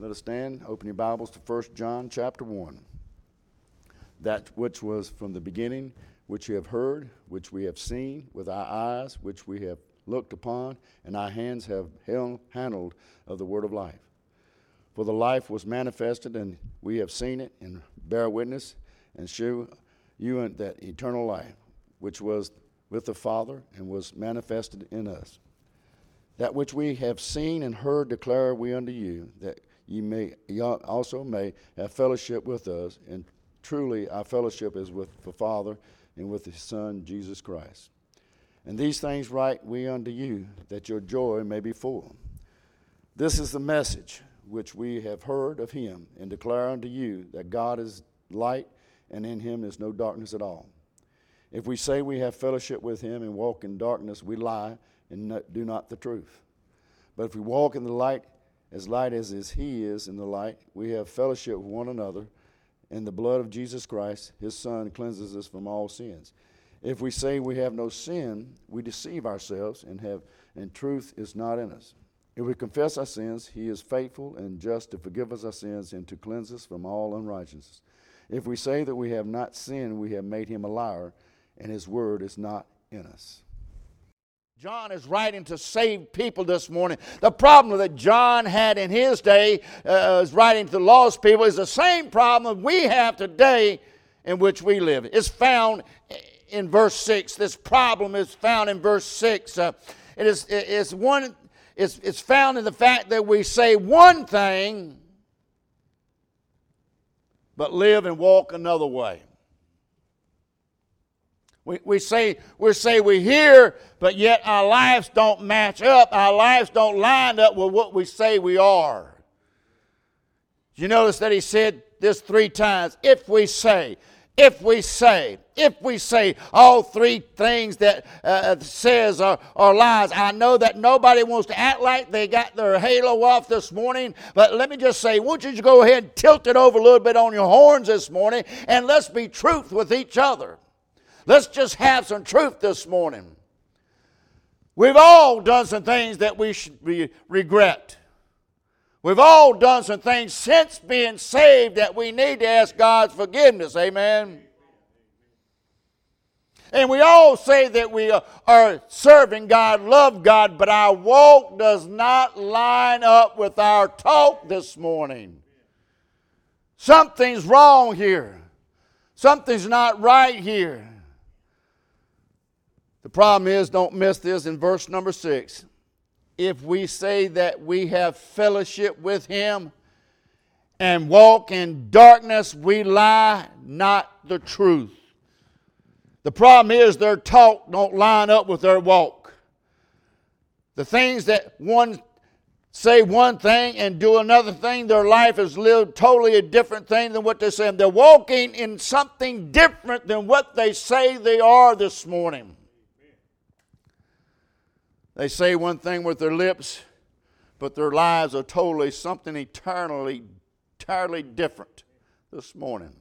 Let us stand. Open your Bibles to 1 John chapter 1. That which was from the beginning, which you have heard, which we have seen with our eyes, which we have looked upon, and our hands have held, handled of the word of life. For the life was manifested, and we have seen it, and bear witness, and show you that eternal life, which was with the Father, and was manifested in us. That which we have seen and heard declare we unto you, that ye may ye also may have fellowship with us. And truly our fellowship is with the Father and with his Son Jesus Christ. And these things write we unto you, that your joy may be full. This is the message which we have heard of him, and declare unto you that God is light, and in him is no darkness at all. If we say we have fellowship with him and walk in darkness, we lie and do not the truth. But if we walk in the light, as light as is he is in the light, we have fellowship with one another, and the blood of Jesus Christ, his Son, cleanses us from all sins. If we say we have no sin, we deceive ourselves and have and truth is not in us. If we confess our sins, he is faithful and just to forgive us our sins and to cleanse us from all unrighteousness. If we say that we have not sinned, we have made him a liar, and his word is not in us. John is writing to save people this morning. The problem that John had in his day, uh, is writing to the lost people, is the same problem we have today in which we live. It's found in verse 6. This problem is found in verse 6. Uh, it is it's one it's, it's found in the fact that we say one thing but live and walk another way. We, we say we say we hear, but yet our lives don't match up. Our lives don't line up with what we say we are. You notice that he said this three times. If we say, if we say, if we say all three things that uh, says are, are lies. I know that nobody wants to act like they got their halo off this morning, but let me just say, won't you just go ahead and tilt it over a little bit on your horns this morning, and let's be truth with each other. Let's just have some truth this morning. We've all done some things that we should re- regret. We've all done some things since being saved that we need to ask God's forgiveness. Amen. And we all say that we are serving God, love God, but our walk does not line up with our talk this morning. Something's wrong here. Something's not right here. The problem is, don't miss this in verse number six. If we say that we have fellowship with Him and walk in darkness, we lie not the truth. The problem is their talk don't line up with their walk. The things that one say one thing and do another thing, their life is lived totally a different thing than what they say. They're walking in something different than what they say they are this morning. They say one thing with their lips, but their lives are totally something eternally, entirely different this morning.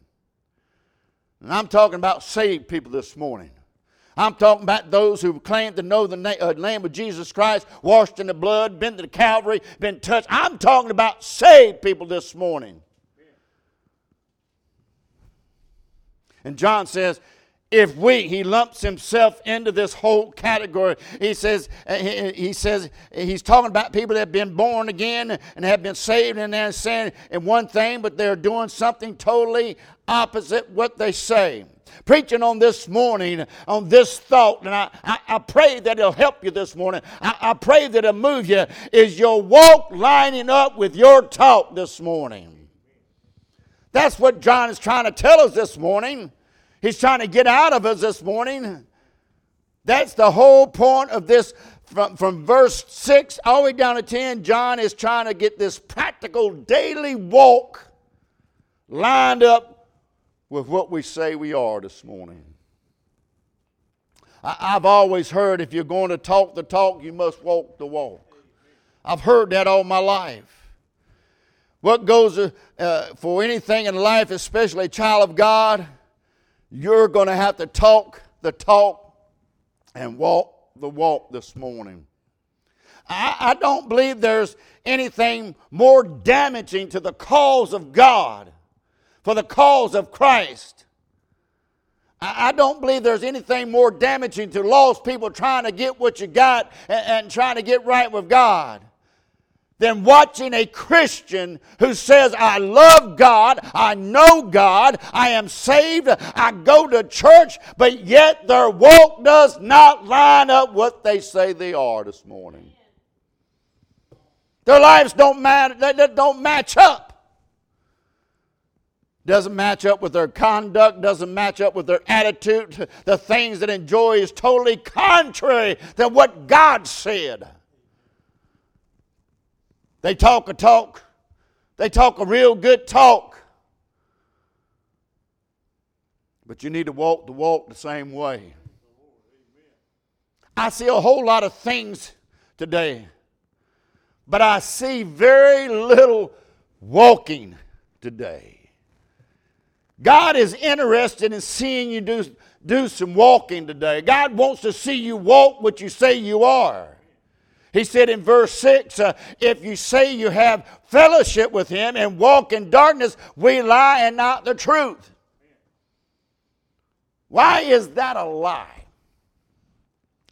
And I'm talking about saved people this morning. I'm talking about those who claim to know the uh, name of Jesus Christ, washed in the blood, been to the Calvary, been touched. I'm talking about saved people this morning. And John says, if we he lumps himself into this whole category. He says uh, he, he, says he's talking about people that have been born again and have been saved and they're saying in one thing but they're doing something totally opposite what they say. Preaching on this morning on this thought and i, I, I pray that it'll help you this morning. I, I pray that it'll move you. Is your walk lining up with your talk this morning? That's what john is trying to tell us this morning He's trying to get out of us this morning. That's the whole point of this from, from verse 6 all the way down to 10. John is trying to get this practical daily walk lined up with what we say we are this morning. I, I've always heard if you're going to talk the talk, you must walk the walk. I've heard that all my life. What goes uh, for anything in life, especially a child of God, you're going to have to talk the talk and walk the walk this morning. I, I don't believe there's anything more damaging to the cause of God, for the cause of Christ. I, don't believe there's anything more damaging to lost people trying to get what you got and, and trying to get right with God than watching a Christian who says, I love God, I know God, I am saved, I go to church, but yet their walk does not line up what they say they are this morning. Their lives don't matter, they don't match up. Doesn't match up with their conduct, doesn't match up with their attitude. The things that enjoy is totally contrary to what God said. They talk a talk, they talk a real good talk. But you need to walk the walk the same way. I see a whole lot of things today, but I see very little walking today. God is interested in seeing you do, do some walking today. God wants to see you walk what you say you are. He said in verse 6 uh, If you say you have fellowship with him and walk in darkness, we lie and not the truth. Why is that a lie?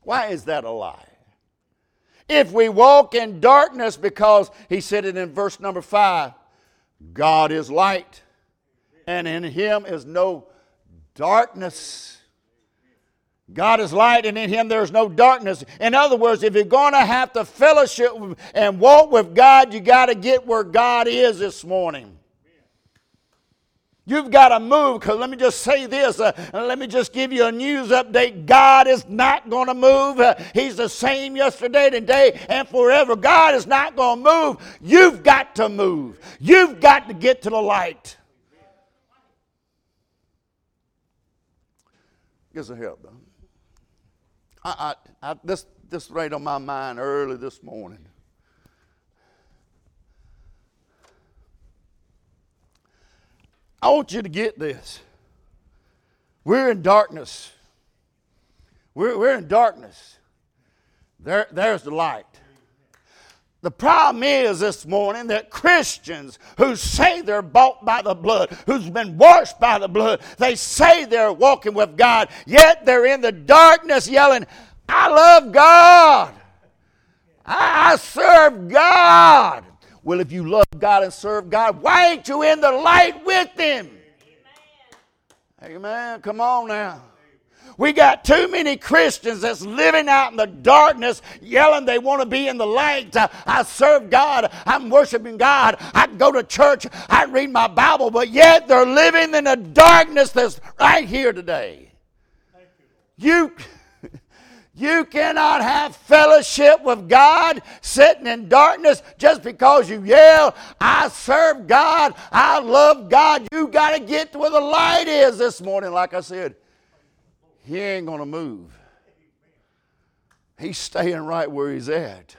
Why is that a lie? If we walk in darkness, because he said it in verse number 5 God is light, and in him is no darkness. God is light, and in Him there's no darkness. In other words, if you're going to have to fellowship and walk with God, you got to get where God is this morning. You've got to move because let me just say this. Uh, let me just give you a news update. God is not going to move. Uh, he's the same yesterday, today, and forever. God is not going to move. You've got to move. You've got to get to the light. Get some help, though. I, I, I, this, this right on my mind early this morning. I want you to get this. We're in darkness. We're, we're in darkness. There, there's the light. The problem is this morning that Christians who say they're bought by the blood, who's been washed by the blood, they say they're walking with God, yet they're in the darkness yelling, I love God. I, serve God. Well, if you love God and serve God, why ain't you in the light with Him? Amen. Amen. Come on now. We got too many Christians that's living out in the darkness, yelling they want to be in the light. I, serve God. I'm worshiping God. I go to church. I read my Bible, but yet they're living in the darkness that's right here today. You. You cannot have fellowship with God sitting in darkness just because you yell, I serve God, I love God. You got to get to where the light is this morning, like I said he ain't going to move. He's staying right where he's at.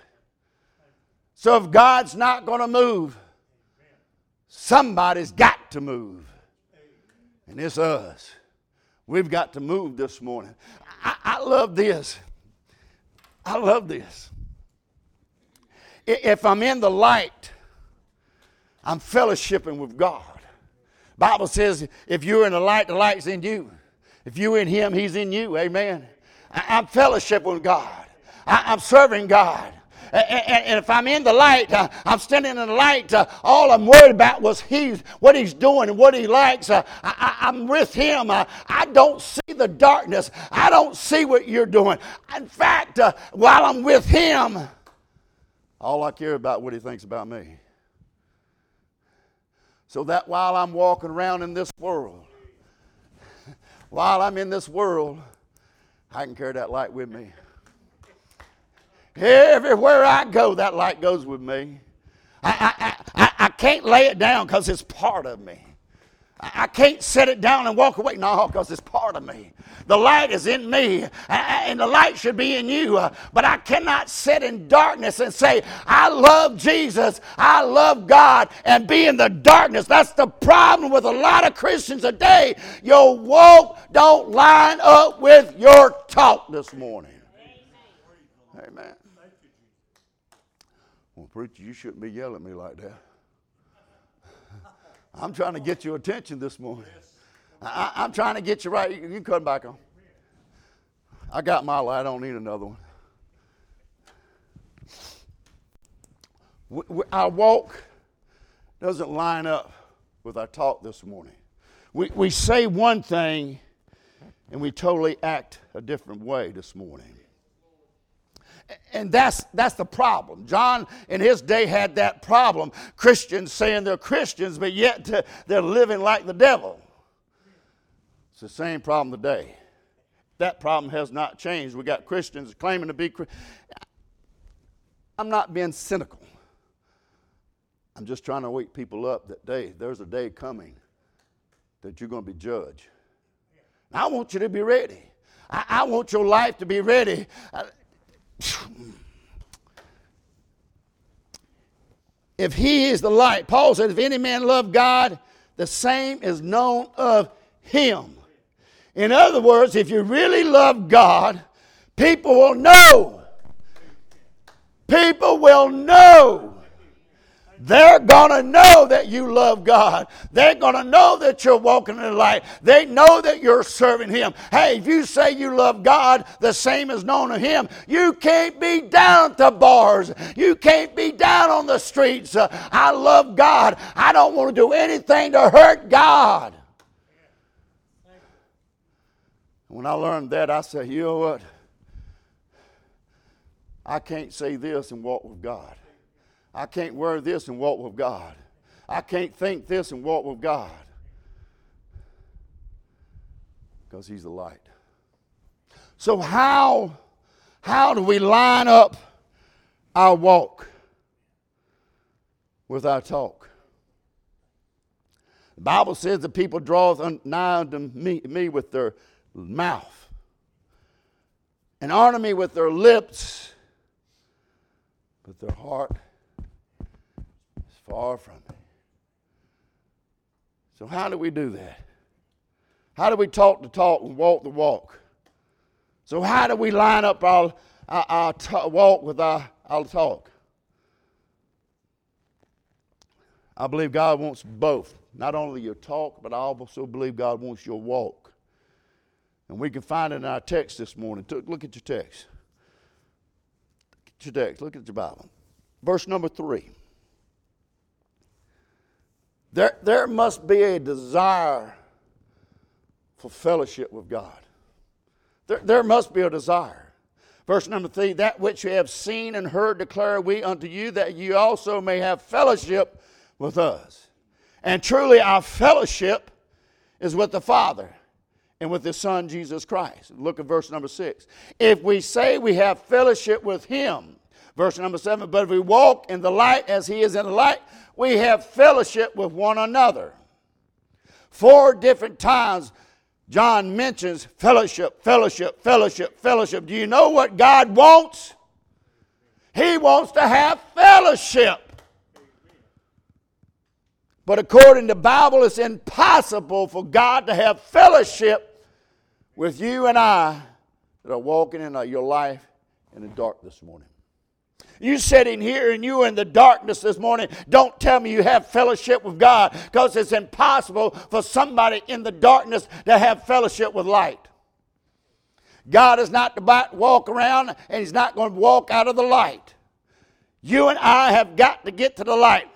So if God's not going to move, somebody's got to move. And it's us. We've got to move this morning. I, I love this. I love this. If I'm in the light, I'm fellowshipping with God. Bible says if you're in the light, the light's in you. If you're in Him, He's in you. Amen. I, am fellowship with God. I, am serving God. And, and, and, if I'm in the light, uh, I'm standing in the light. Uh, all I'm worried about was he's what he's doing and what he likes. Uh, I, am with him. Uh, I don't see the darkness. I don't see what you're doing. In fact, uh, while I'm with him, all I care about what he thinks about me. So that while I'm walking around in this world, while I'm in this world, I can carry that light with me. Everywhere I go, that light goes with me. I, I, I, I can't lay it down because it's part of me. I can't set it down and walk away. No, because it's part of me. The light is in me, and the light should be in you. Uh, but I cannot sit in darkness and say, I love Jesus, I love God, and be in the darkness. That's the problem with a lot of Christians today. Your walk don't line up with your talk this morning. Amen. Well, preacher, you shouldn't be yelling at me like that. I'm trying to get your attention this morning. I, am trying to get you right. You, you come back on. I got my light. I don't need another one. We, we, our walk doesn't line up with our talk this morning. We, we say one thing and we totally act a different way this morning. And that's, that's the problem. John in his day had that problem. Christians saying they're Christians, but yet they're living like the devil. It's the same problem today. That problem has not changed. We got Christians claiming to be. I'm not being cynical. I'm just trying to wake people up that day, there's a day coming that you're going to be judged. I want you to be ready. I, I want your life to be ready. If he is the light, Paul said, if any man love God, the same is known of him. In other words, if you really love God, people will know. People will know they're going to know that you love God. They're going to know that you're walking in the light. They know that you're serving Him. Hey, if you say you love God, the same is known of Him. You can't be down at the bars. You can't be down on the streets. Uh, I love God. I don't want to do anything to hurt God. When I learned that, I said, you know what? I can't say this and walk with God. I can't wear this and walk with God. I can't think this and walk with God. Because He's the light. So, how, how do we line up our walk with our talk? The Bible says the people draweth nigh unto me, me with their mouth and honor me with their lips, but their heart Far from me. So, how do we do that? How do we talk the talk and walk the walk? So, how do we line up our, our, our t- walk with our, our talk? I believe God wants both. Not only your talk, but I also believe God wants your walk. And we can find it in our text this morning. Look at your text. Look at your text. Look at your Bible. Verse number three. There, there must be a desire for fellowship with God. There, there must be a desire. Verse number three that which we have seen and heard declare we unto you, that you also may have fellowship with us. And truly, our fellowship is with the Father and with His Son, Jesus Christ. Look at verse number six. If we say we have fellowship with Him, verse number seven, but if we walk in the light as He is in the light, we have fellowship with one another. Four different times, John mentions fellowship, fellowship, fellowship, fellowship. Do you know what God wants? He wants to have fellowship. But according to the Bible, it's impossible for God to have fellowship with you and I that are walking in uh, your life in the dark this morning. You sitting here and you in the darkness this morning, don't tell me you have fellowship with God because it's impossible for somebody in the darkness to have fellowship with light. God is not to walk around and He's not going to walk out of the light. You and I have got to get to the light.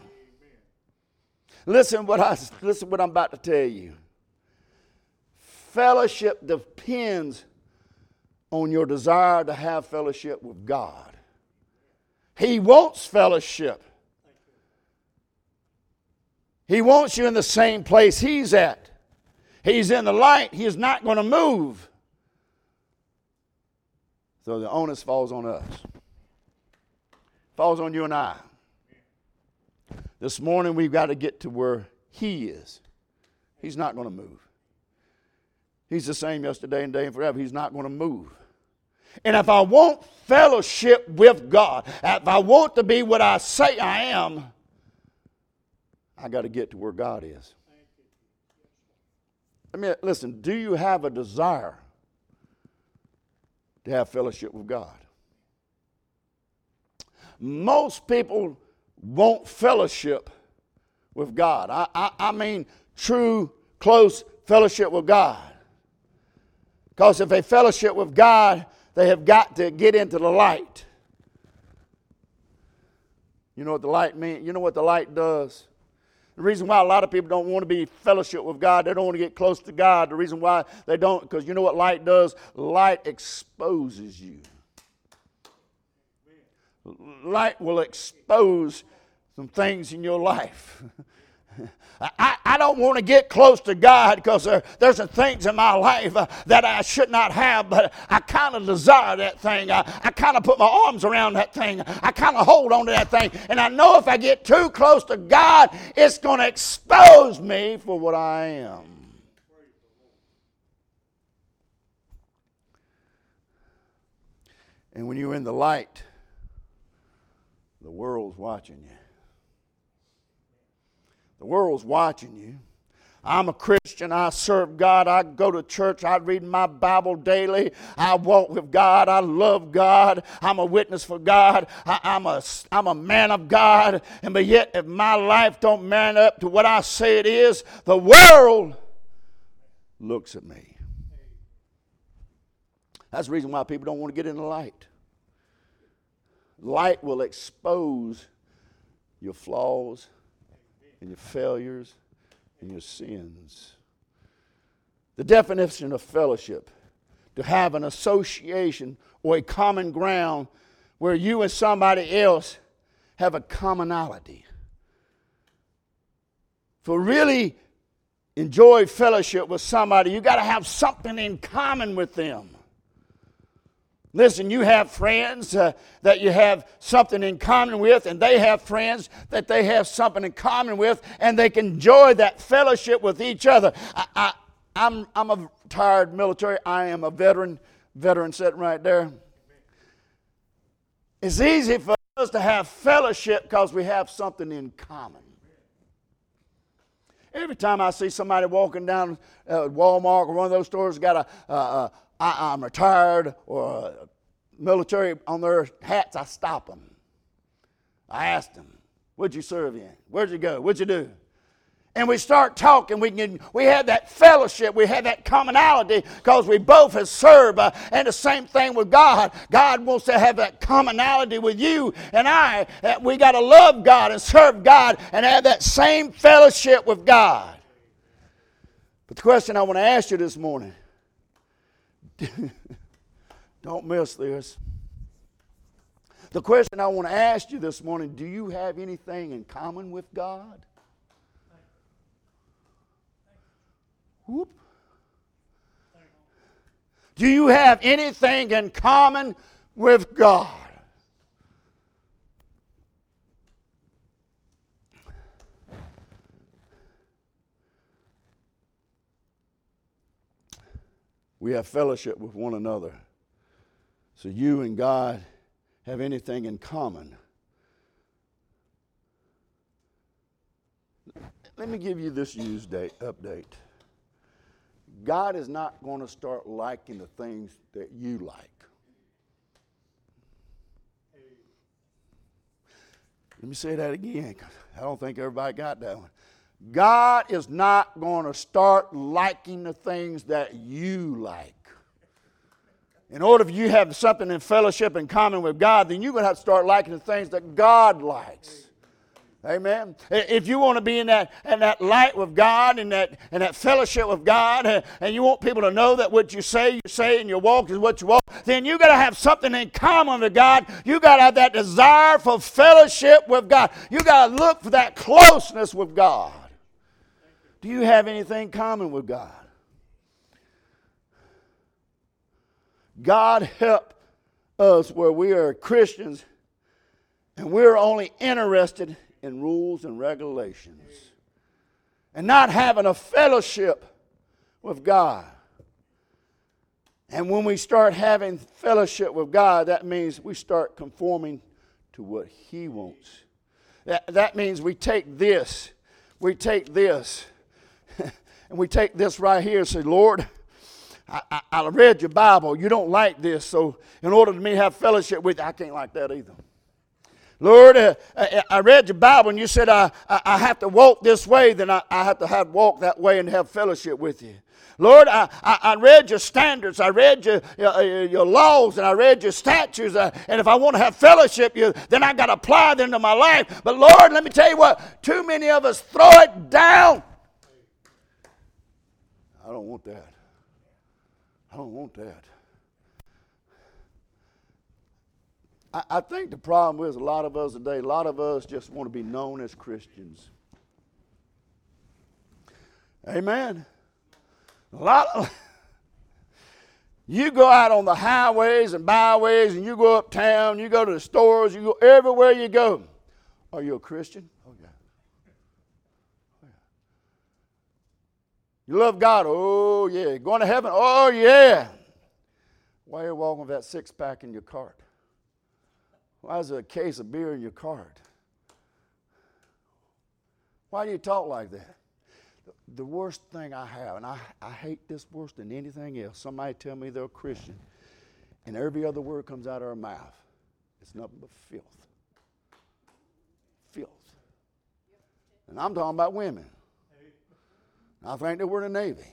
Listen what I listen what I'm about to tell you. Fellowship depends on your desire to have fellowship with God. He wants fellowship. He wants you in the same place He's at. He's in the light, He is not going to move. So the onus falls on us, falls on you and I. This morning we've got to get to where He is. He's not going to move. He's the same yesterday and day and forever. He's not going to move. And if I want fellowship with God, if I want to be what I say I am, I got to get to where God is. I mean, listen, do you have a desire to have fellowship with God? most people want fellowship with God. I, I, I mean, true, close fellowship with God. Because if they fellowship with God, they have got to get into the light. You know what the light means? You know what the light does? The reason why a lot of people don't want to be fellowship with God, they don't want to get close to God. The reason why they don't, because you know what light does? Light exposes you. Light will expose some things in your life. I, I don't want to get close to God because there, there's some things in my life uh, that I should not have, but I kind of desire that thing. I, I kind of put my arms around that thing. I kind of hold on to that thing. And I know if I get too close to God, it's going to expose me for what I am. And when you're in the light, the world's watching you. The world's watching you. I'm a Christian. I serve God. I go to church. I read my Bible daily. I walk with God. I love God. I'm a witness for God. I, am a, I'm a man of God. And but yet, if my life don't man up to what I say it is, the world looks at me. That's the reason why people don't want to get in the light. Light will expose your flaws and your failures and your sins. The definition of fellowship to have an association or a common ground where you and somebody else have a commonality. For really enjoy fellowship with somebody, you got to have something in common with them. Listen, you have friends uh, that you have something in common with, and they have friends that they have something in common with, and they can enjoy that fellowship with each other. I, I, I'm, I'm a retired military. I am a veteran, veteran sitting right there. It's easy for us to have fellowship because we have something in common. Every time I see somebody walking down uh, Walmart or one of those stores got a, a, I, am retired or military on their hats, I stop them. I ask them, What'd you serve in? Where'd you go? What'd you do? And we start talking. We can, we have that fellowship. We have that commonality because we both have served. Uh, and the same thing with God. God wants to have that commonality with you and I. Uh, we got to love God and serve God and have that same fellowship with God. But the question I want to ask you this morning Don't miss this. The question I want to ask you this morning do you have anything in common with God? Whoop. Do you have anything in common with God? We have fellowship with one another. So you and God have anything in common. Let me give you this use date update. God is not going to start liking the things that you like. Let me say that again. I don't think everybody got that one. God is not going to start liking the things that you like. In order for you have something in fellowship in common with God, then you're going to have to start liking the things that God likes. Amen. If you want to be in that, in that light with God and that, and that fellowship with God, uh, and you want people to know that what you say, you say, and your walk is what you walk, then you got to have something in common with God. You got to have that desire for fellowship with God. You got to look for that closeness with God. Do you have anything common with God? God help us where we are Christians and we're only interested in rules and regulations and not having a fellowship with God. And when we start having fellowship with God, that means we start conforming to what He wants. That, that means we take this, we take this, and we take this right here and say, Lord, I, I, I, read your Bible. You don't like this, so in order to me have fellowship with you, I can't like that either. Lord, uh, I, I read your Bible and you said I, I, have to walk this way, then I, I have to have walk that way and have fellowship with you. Lord, I, I, I, read your standards, I read your, your, your laws, and I read your statutes. Uh, and if I want to have fellowship, you, then I got to apply them to my life. But Lord, let me tell you what, too many of us throw it down. I don't want that. I don't want that. I, I think the problem is a lot of us today, a lot of us just want to be known as Christians. Amen. A lot of, you go out on the highways and byways and you go uptown, you go to the stores, you go everywhere you go. Are you a Christian? Oh, yeah. Oh, yeah. You love God? Oh, yeah. Going to heaven? Oh, yeah. Why are you walking with that six pack in your cart? Why is there a case of beer in your cart? Why do you talk like that? The worst thing I have, and I, I hate this worse than anything else, somebody tell me they're a Christian, and every other word comes out of our mouth. It's nothing but filth. Filth. And I'm talking about women. I think they were in the Navy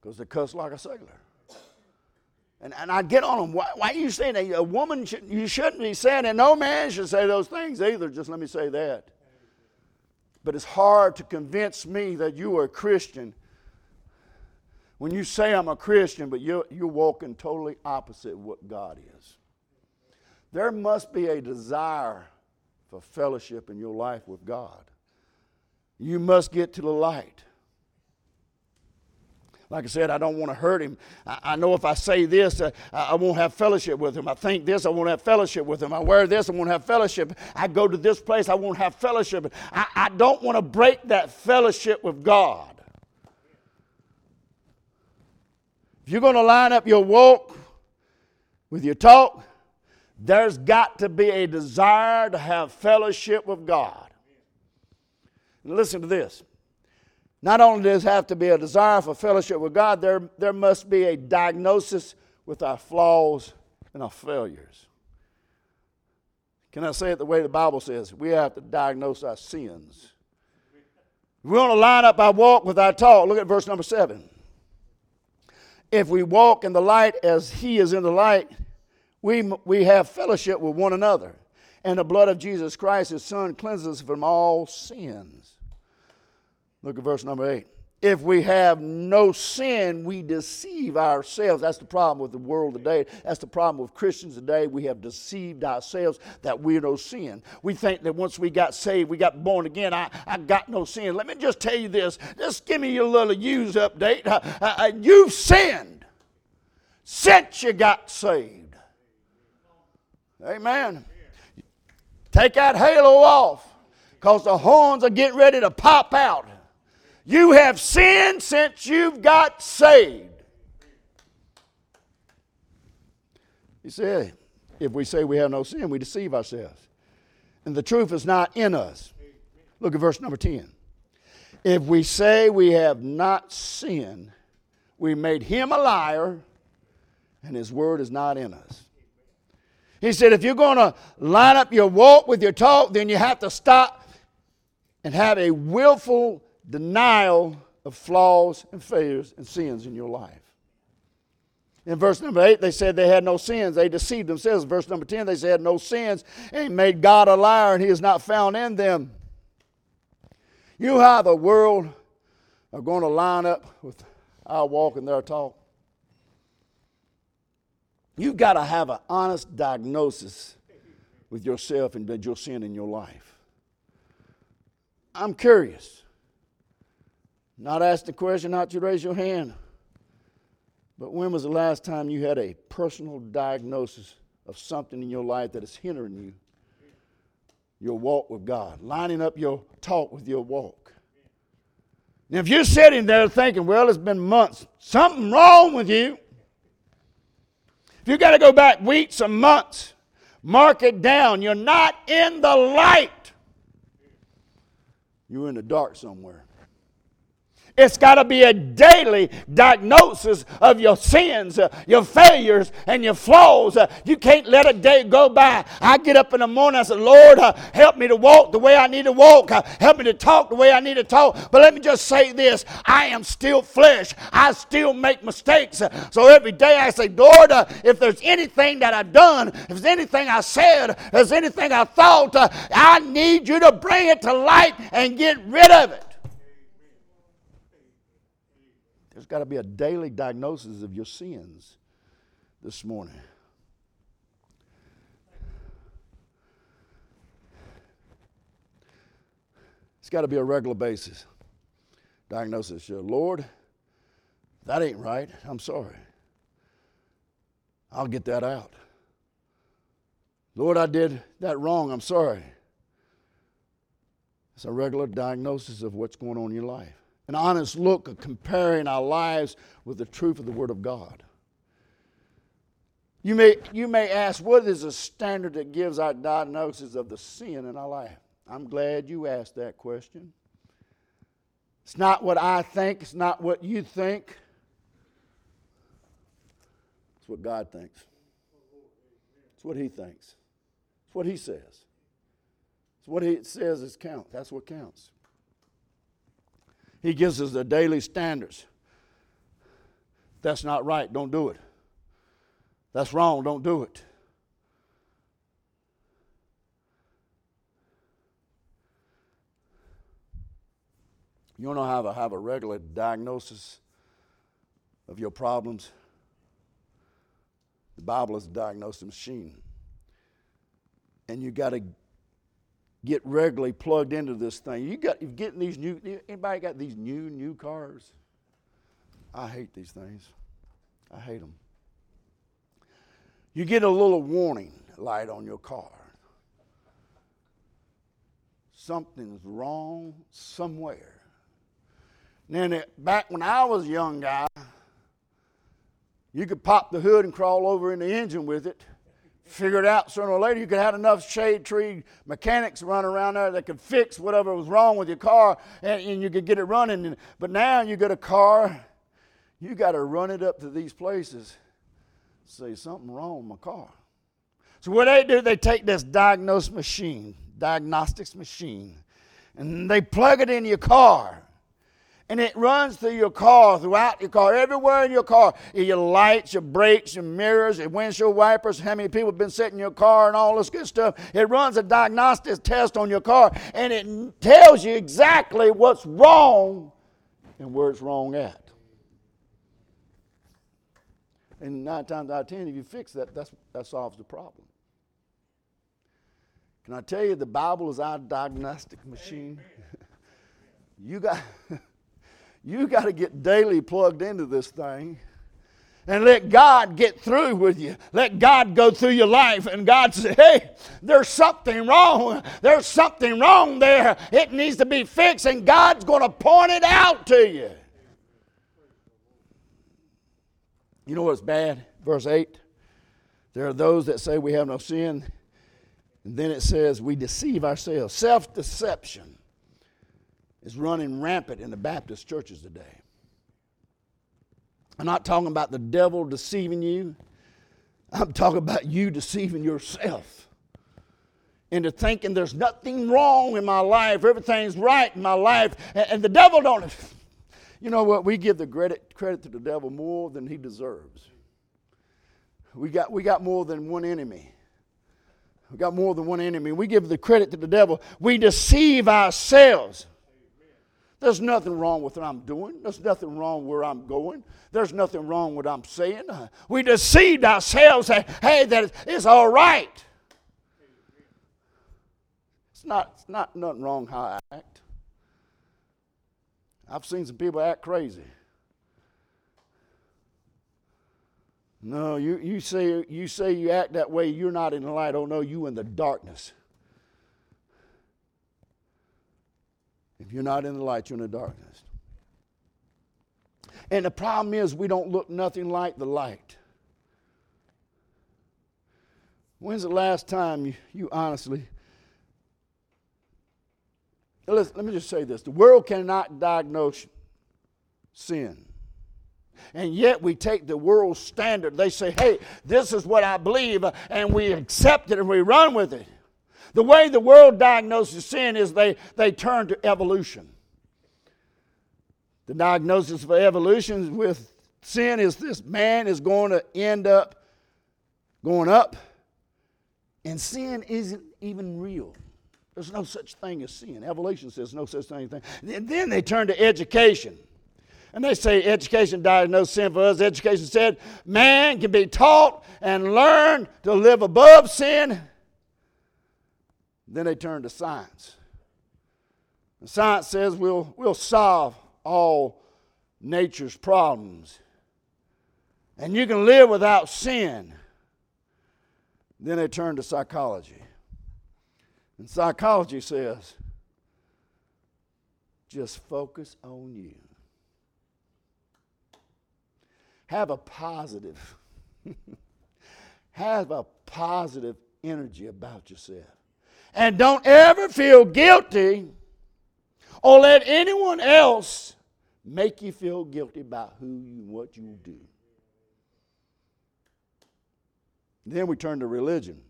because they cuss like a sailor. And, and I get on them. Why, why are you saying that? A woman, should, you shouldn't be saying it. No man should say those things either. Just let me say that. But it's hard to convince me that you are a Christian when you say I'm a Christian, but you're, you're walking totally opposite what God is. There must be a desire for fellowship in your life with God. You must get to the light. Like I said, I don't want to hurt him. I, I know if I say this, uh, I won't have fellowship with him. I think this, I won't have fellowship with him. I wear this, I won't have fellowship. I go to this place, I won't have fellowship. I, I don't want to break that fellowship with God. If you're going to line up your walk with your talk, there's got to be a desire to have fellowship with God. Listen to this. Not only does have to be a desire for fellowship with God, there, there must be a diagnosis with our flaws and our failures. Can I say it the way the Bible says? We have to diagnose our sins. We want to line up our walk with our talk. Look at verse number seven. If we walk in the light as He is in the light, we, we have fellowship with one another. And the blood of Jesus Christ, His Son, cleanses us from all sins. Look at verse number eight. If we have no sin, we deceive ourselves. That's the problem with the world today. That's the problem with Christians today. We have deceived ourselves that we're no sin. We think that once we got saved, we got born again, I, I got no sin. Let me just tell you this. Just give me a little use update. Uh, uh, uh, you've sinned since you got saved. Amen. Take that halo off because the horns are getting ready to pop out. You have sinned since you've got saved. He said, if we say we have no sin, we deceive ourselves. And the truth is not in us. Look at verse number 10. If we say we have not sinned, we made him a liar, and his word is not in us. He said, if you're going to line up your walk with your talk, then you have to stop and have a willful denial of flaws and failures and sins in your life. In verse number 8, they said they had no sins. They deceived themselves. Verse number 10, they said no sins and made God a liar and he is not found in them. You how the world are going to line up with our walk and their talk? You've got to have an honest diagnosis with yourself and your sin in your life. I'm curious. Not ask the question, not to raise your hand. But when was the last time you had a personal diagnosis of something in your life that is hindering you? Your walk with God, lining up your talk with your walk. Now, if you're sitting there thinking, well, it's been months, something wrong with you. If you've got to go back weeks or months, mark it down. You're not in the light, you're in the dark somewhere. It's got to be a daily diagnosis of your sins, uh, your failures, and your flaws. Uh, you can't let a day go by. I get up in the morning, I say, Lord, uh, help me to walk the way I need to walk. Help me to talk the way I need to talk. But let me just say this I am still flesh. I still make mistakes. So every day I say, Lord, if there's anything that I've done, if there's anything I said, if there's anything I thought, I need you to bring it to light and get rid of it. There's got to be a daily diagnosis of your sins this morning. It's got to be a regular basis. Diagnosis. Lord, that ain't right. I'm sorry. I'll get that out. Lord, I did that wrong. I'm sorry. It's a regular diagnosis of what's going on in your life an honest look of comparing our lives with the truth of the Word of God. You may, you may ask, what is the standard that gives our diagnosis of the sin in our life? I'm glad you asked that question. It's not what I think, it's not what you think, it's what God thinks. It's what He thinks, it's what He says. It's what He says is count. That's what counts. He gives us the daily standards. That's not right, don't do it. That's wrong, don't do it. You want to have a, have a regular diagnosis of your problems? The Bible is a diagnosis machine. And you got to get regularly plugged into this thing. You got you getting these new anybody got these new new cars? I hate these things. I hate them. You get a little warning light on your car. Something's wrong somewhere. And back when I was a young guy, you could pop the hood and crawl over in the engine with it figured out sooner or later you could have enough shade tree mechanics run around there that could fix whatever was wrong with your car and, and you could get it running. But now you get a car, you got to run it up to these places, say something wrong with my car. So what they do, they take this diagnosis machine, diagnostics machine, and they plug it in your car and it runs through your car, throughout your car, everywhere in your car. Your lights, your brakes, your mirrors, your windshield wipers, how many people have been sitting in your car and all this good stuff. It runs a diagnostic test on your car and it tells you exactly what's wrong and where it's wrong at. And nine times out of ten, if you fix that, that's, that solves the problem. Can I tell you, the Bible is our diagnostic machine? you got. You got to get daily plugged into this thing and let God get through with you. Let God go through your life and God say, hey, there's something wrong. There's something wrong there. It needs to be fixed, and God's going to point it out to you. You know what's bad? Verse 8. There are those that say we have no sin, and then it says we deceive ourselves. Self deception is running rampant in the Baptist churches today. I'm not talking about the devil deceiving you. I'm talking about you deceiving yourself into thinking there's nothing wrong in my life, everything's right in my life, and, the devil don't. You know what? We give the credit credit to the devil more than he deserves. We got we got more than one enemy. We got more than one enemy. We give the credit to the devil. We deceive ourselves. There's nothing wrong with what I'm doing. There's nothing wrong where I'm going. There's nothing wrong with what I'm saying. We deceived ourselves. Say, hey, that it's all right. It's not, it's not nothing wrong how I act. I've seen some people act crazy. No, you, you, say, you say you act that way, you're not in the light. Oh, no, you in the darkness. If you're not in the light, you're in the darkness. And the problem is, we don't look nothing like the light. When's the last time you, you honestly. Let, let me just say this the world cannot diagnose sin. And yet we take the world's standard. They say, hey, this is what I believe, and we accept it and we run with it. The way the world diagnoses sin is they, they turn to evolution. The diagnosis of evolution with sin is this man is going to end up going up, and sin isn't even real. There's no such thing as sin. Evolution says no such thing. as And then they turn to education. And they say education diagnosed sin for us. Education said man can be taught and learn to live above sin. Then they turn to science. And science says we'll, we'll solve all nature's problems. And you can live without sin. Then they turn to psychology. And psychology says just focus on you. Have a positive, have a positive energy about yourself. And don't ever feel guilty or let anyone else make you feel guilty about who you what you do. Then we turn to religion.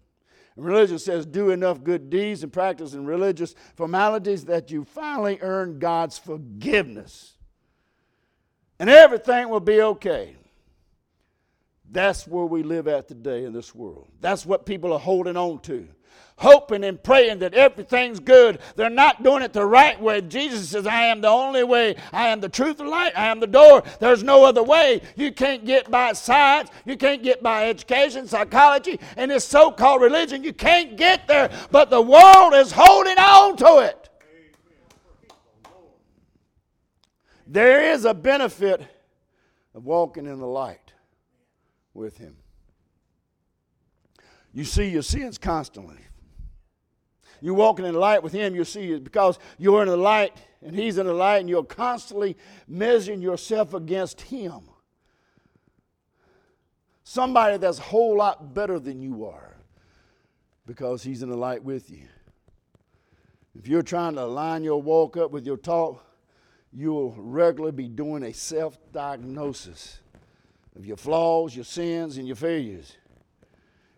And religion says, do enough good deeds and practice in religious formalities that you finally earn God's forgiveness. And everything will be okay. That's where we live at today in this world. That's what people are holding on to hoping and praying that everything's good. They're not doing it the right way. Jesus says, I am the only way. I am the truth and light. I am the door. There's no other way. You can't get by science. You can't get by education, psychology, and this so called religion. You can't get there, but the world is holding on to it. There is a benefit of walking in the light with Him. You see your sins constantly. You're walking in the light with Him, you'll see it because you're in the light and He's in the light, and you're constantly measuring yourself against Him. Somebody that's a whole lot better than you are because He's in the light with you. If you're trying to line your walk up with your talk, you'll regularly be doing a self diagnosis of your flaws, your sins, and your failures.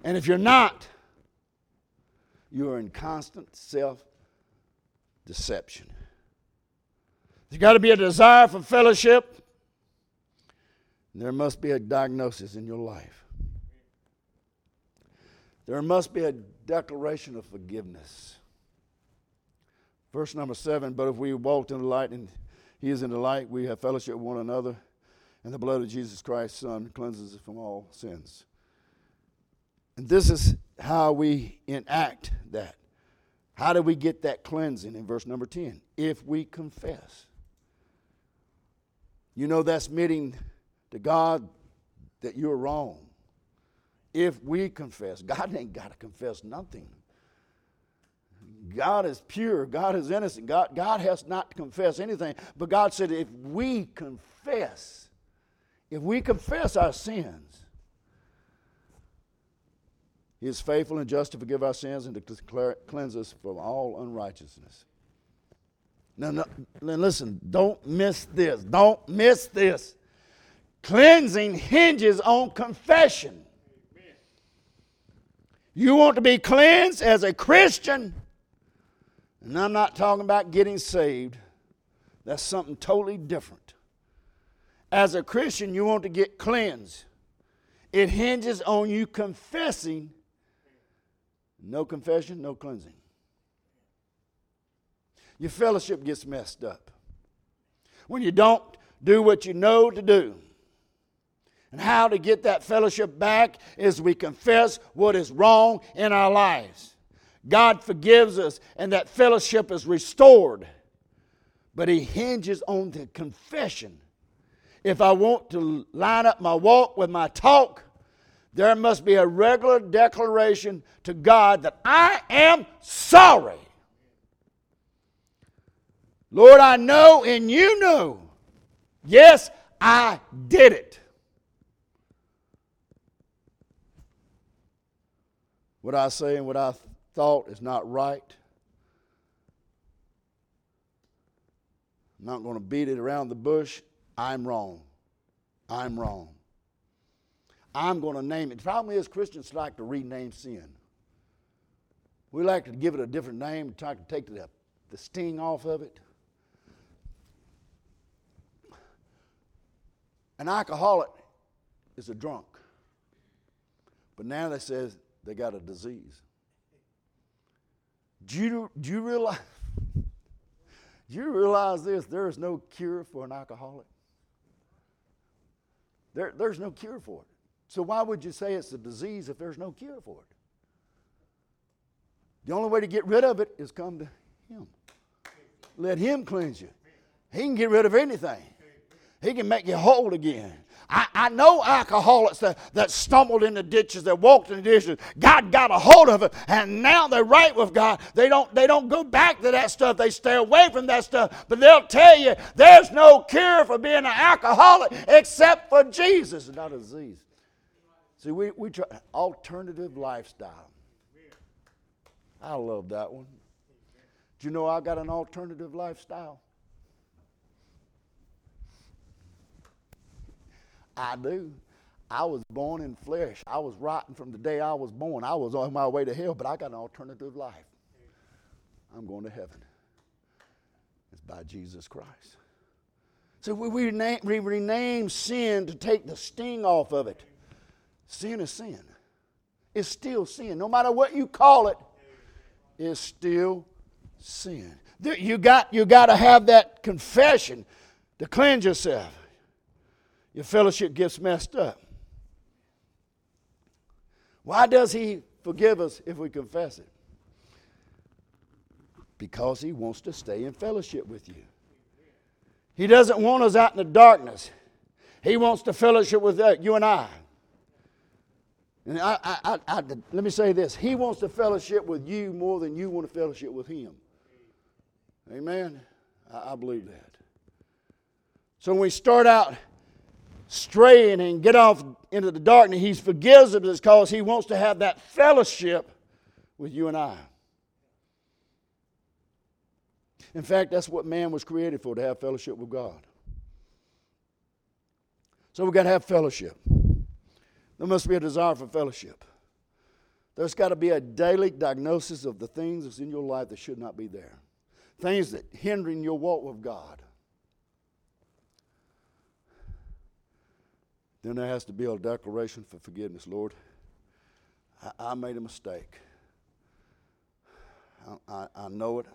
And if you're not, you are in constant self deception. There's got to be a desire for fellowship. There must be a diagnosis in your life. There must be a declaration of forgiveness. Verse number seven But if we walked in the light and he is in the light, we have fellowship with one another, and the blood of Jesus Christ, Son, cleanses us from all sins. And this is how we enact that. How do we get that cleansing in verse number 10? If we confess. You know, that's admitting to God that you're wrong. If we confess, God ain't got to confess nothing. God is pure. God is innocent. God, God has not to confess anything. But God said, if we confess, if we confess our sins, he is faithful and just to forgive our sins and to declare, cleanse us from all unrighteousness. Now, now, listen, don't miss this. Don't miss this. Cleansing hinges on confession. You want to be cleansed as a Christian, and I'm not talking about getting saved. That's something totally different. As a Christian, you want to get cleansed. It hinges on you confessing no confession, no cleansing. Your fellowship gets messed up. When you don't do what you know to do. And how to get that fellowship back is we confess what is wrong in our lives. God forgives us, and that fellowship is restored. But He hinges on the confession. If I want to line up my walk with my talk, there must be a regular declaration to God that I am sorry. Lord, I know and you know. Yes, I did it. What I say and what I thought is not right. I'm not going to beat it around the bush. I'm wrong. I'm wrong. I'm going to name it. The problem is Christians like to rename sin. We like to give it a different name, try to take the, the sting off of it. An alcoholic is a drunk. But now they says they got a disease. Do you, do you realize? Do you realize this? There is no cure for an alcoholic. There, there's no cure for it. So why would you say it's a disease if there's no cure for it? The only way to get rid of it is come to Him. Let Him cleanse you. He can get rid of anything. He can make you whole again. I, I know alcoholics that, that stumbled in the ditches, that walked in the ditches. God got a hold of it, and now they're right with God. They don't, they don't go back to that stuff. They stay away from that stuff. But they'll tell you there's no cure for being an alcoholic except for Jesus, not a disease. See, we, we try alternative lifestyle. I love that one. Do you know I got an alternative lifestyle? I do. I was born in flesh. I was rotten from the day I was born. I was on my way to hell, but I got an alternative life. I'm going to heaven. It's by Jesus Christ. So we, we rename sin to take the sting off of it. Sin is sin. It's still sin. No matter what you call it, it's still sin. You got, you got to have that confession to cleanse yourself your fellowship gets messed up. Why does He forgive us if we confess it? Because He wants to stay in fellowship with you. He doesn't want us out in the darkness. He wants to fellowship with uh, you and I. And I, I, I, let me say this He wants to fellowship with you more than you want to fellowship with Him. Amen? I, I believe that. So when we start out straying and get off into the darkness, He forgives us because He wants to have that fellowship with you and I. In fact, that's what man was created for to have fellowship with God. So we've got to have fellowship. There must be a desire for fellowship. There's got to be a daily diagnosis of the things that's in your life that should not be there, things that hindering your walk with God. Then there has to be a declaration for forgiveness. Lord, I, I made a mistake. I, I, I know it.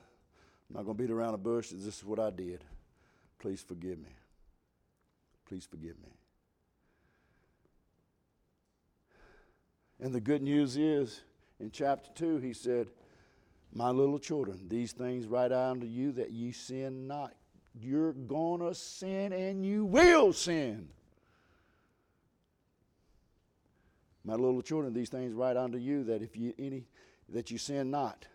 I'm not going to beat around the bush. This is what I did. Please forgive me. Please forgive me. And the good news is, in chapter 2, he said, My little children, these things write I unto you that ye sin not. You're going to sin and you will sin. My little children, these things write unto you that if you any that you sin not.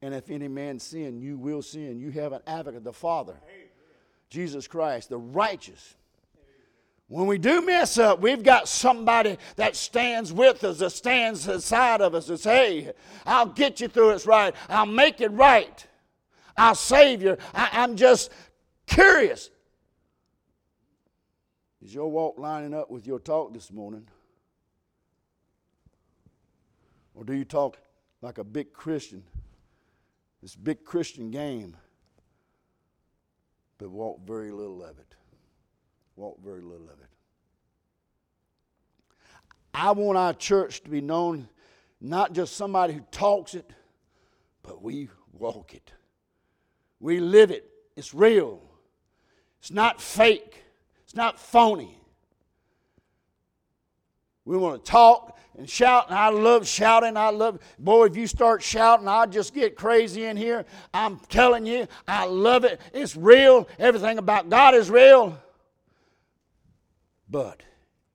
And if any man sin, you will sin. You have an advocate, the Father, Amen. Jesus Christ, the righteous. When we do mess up, we've got somebody that stands with us, that stands aside of us, that says, Hey, I'll get you through it right. I'll make it right. I'll save you. I, I'm just curious. Is your walk lining up with your talk this morning? Or do you talk like a big Christian, this big Christian game, but walk very little of it? Walk very little of it. I want our church to be known not just somebody who talks it, but we walk it. We live it. It's real. It's not fake. It's not phony. We want to talk and shout, and I love shouting. I love, boy, if you start shouting, I just get crazy in here. I'm telling you, I love it. It's real. Everything about God is real. But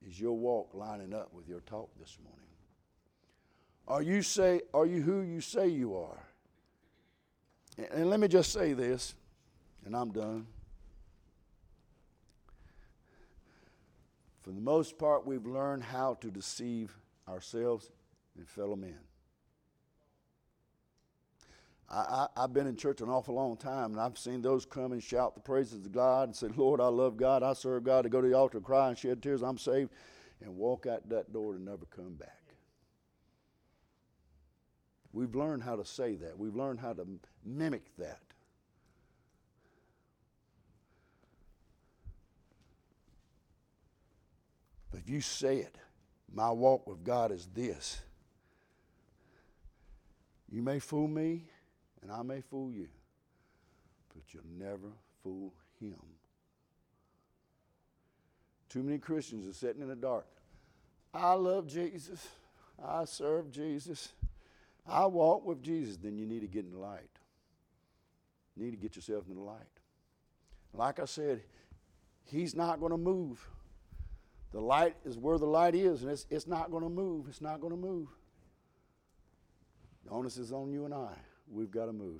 is your walk lining up with your talk this morning? Are you say, are you who you say you are? And let me just say this, and I'm done. For the most part, we've learned how to deceive ourselves and fellow men. I, I've been in church an awful long time, and I've seen those come and shout the praises of God and say, Lord, I love God, I serve God, to go to the altar, cry and shed tears, I'm saved, and walk out that door and never come back. We've learned how to say that. We've learned how to mimic that. But if you say it, my walk with God is this. You may fool me, and I may fool you, but you'll never fool him. Too many Christians are sitting in the dark. I love Jesus. I serve Jesus. I walk with Jesus. Then you need to get in the light. You need to get yourself in the light. Like I said, he's not going to move. The light is where the light is, and it's, it's not going to move. It's not going to move. The onus is on you and I. We've got to move.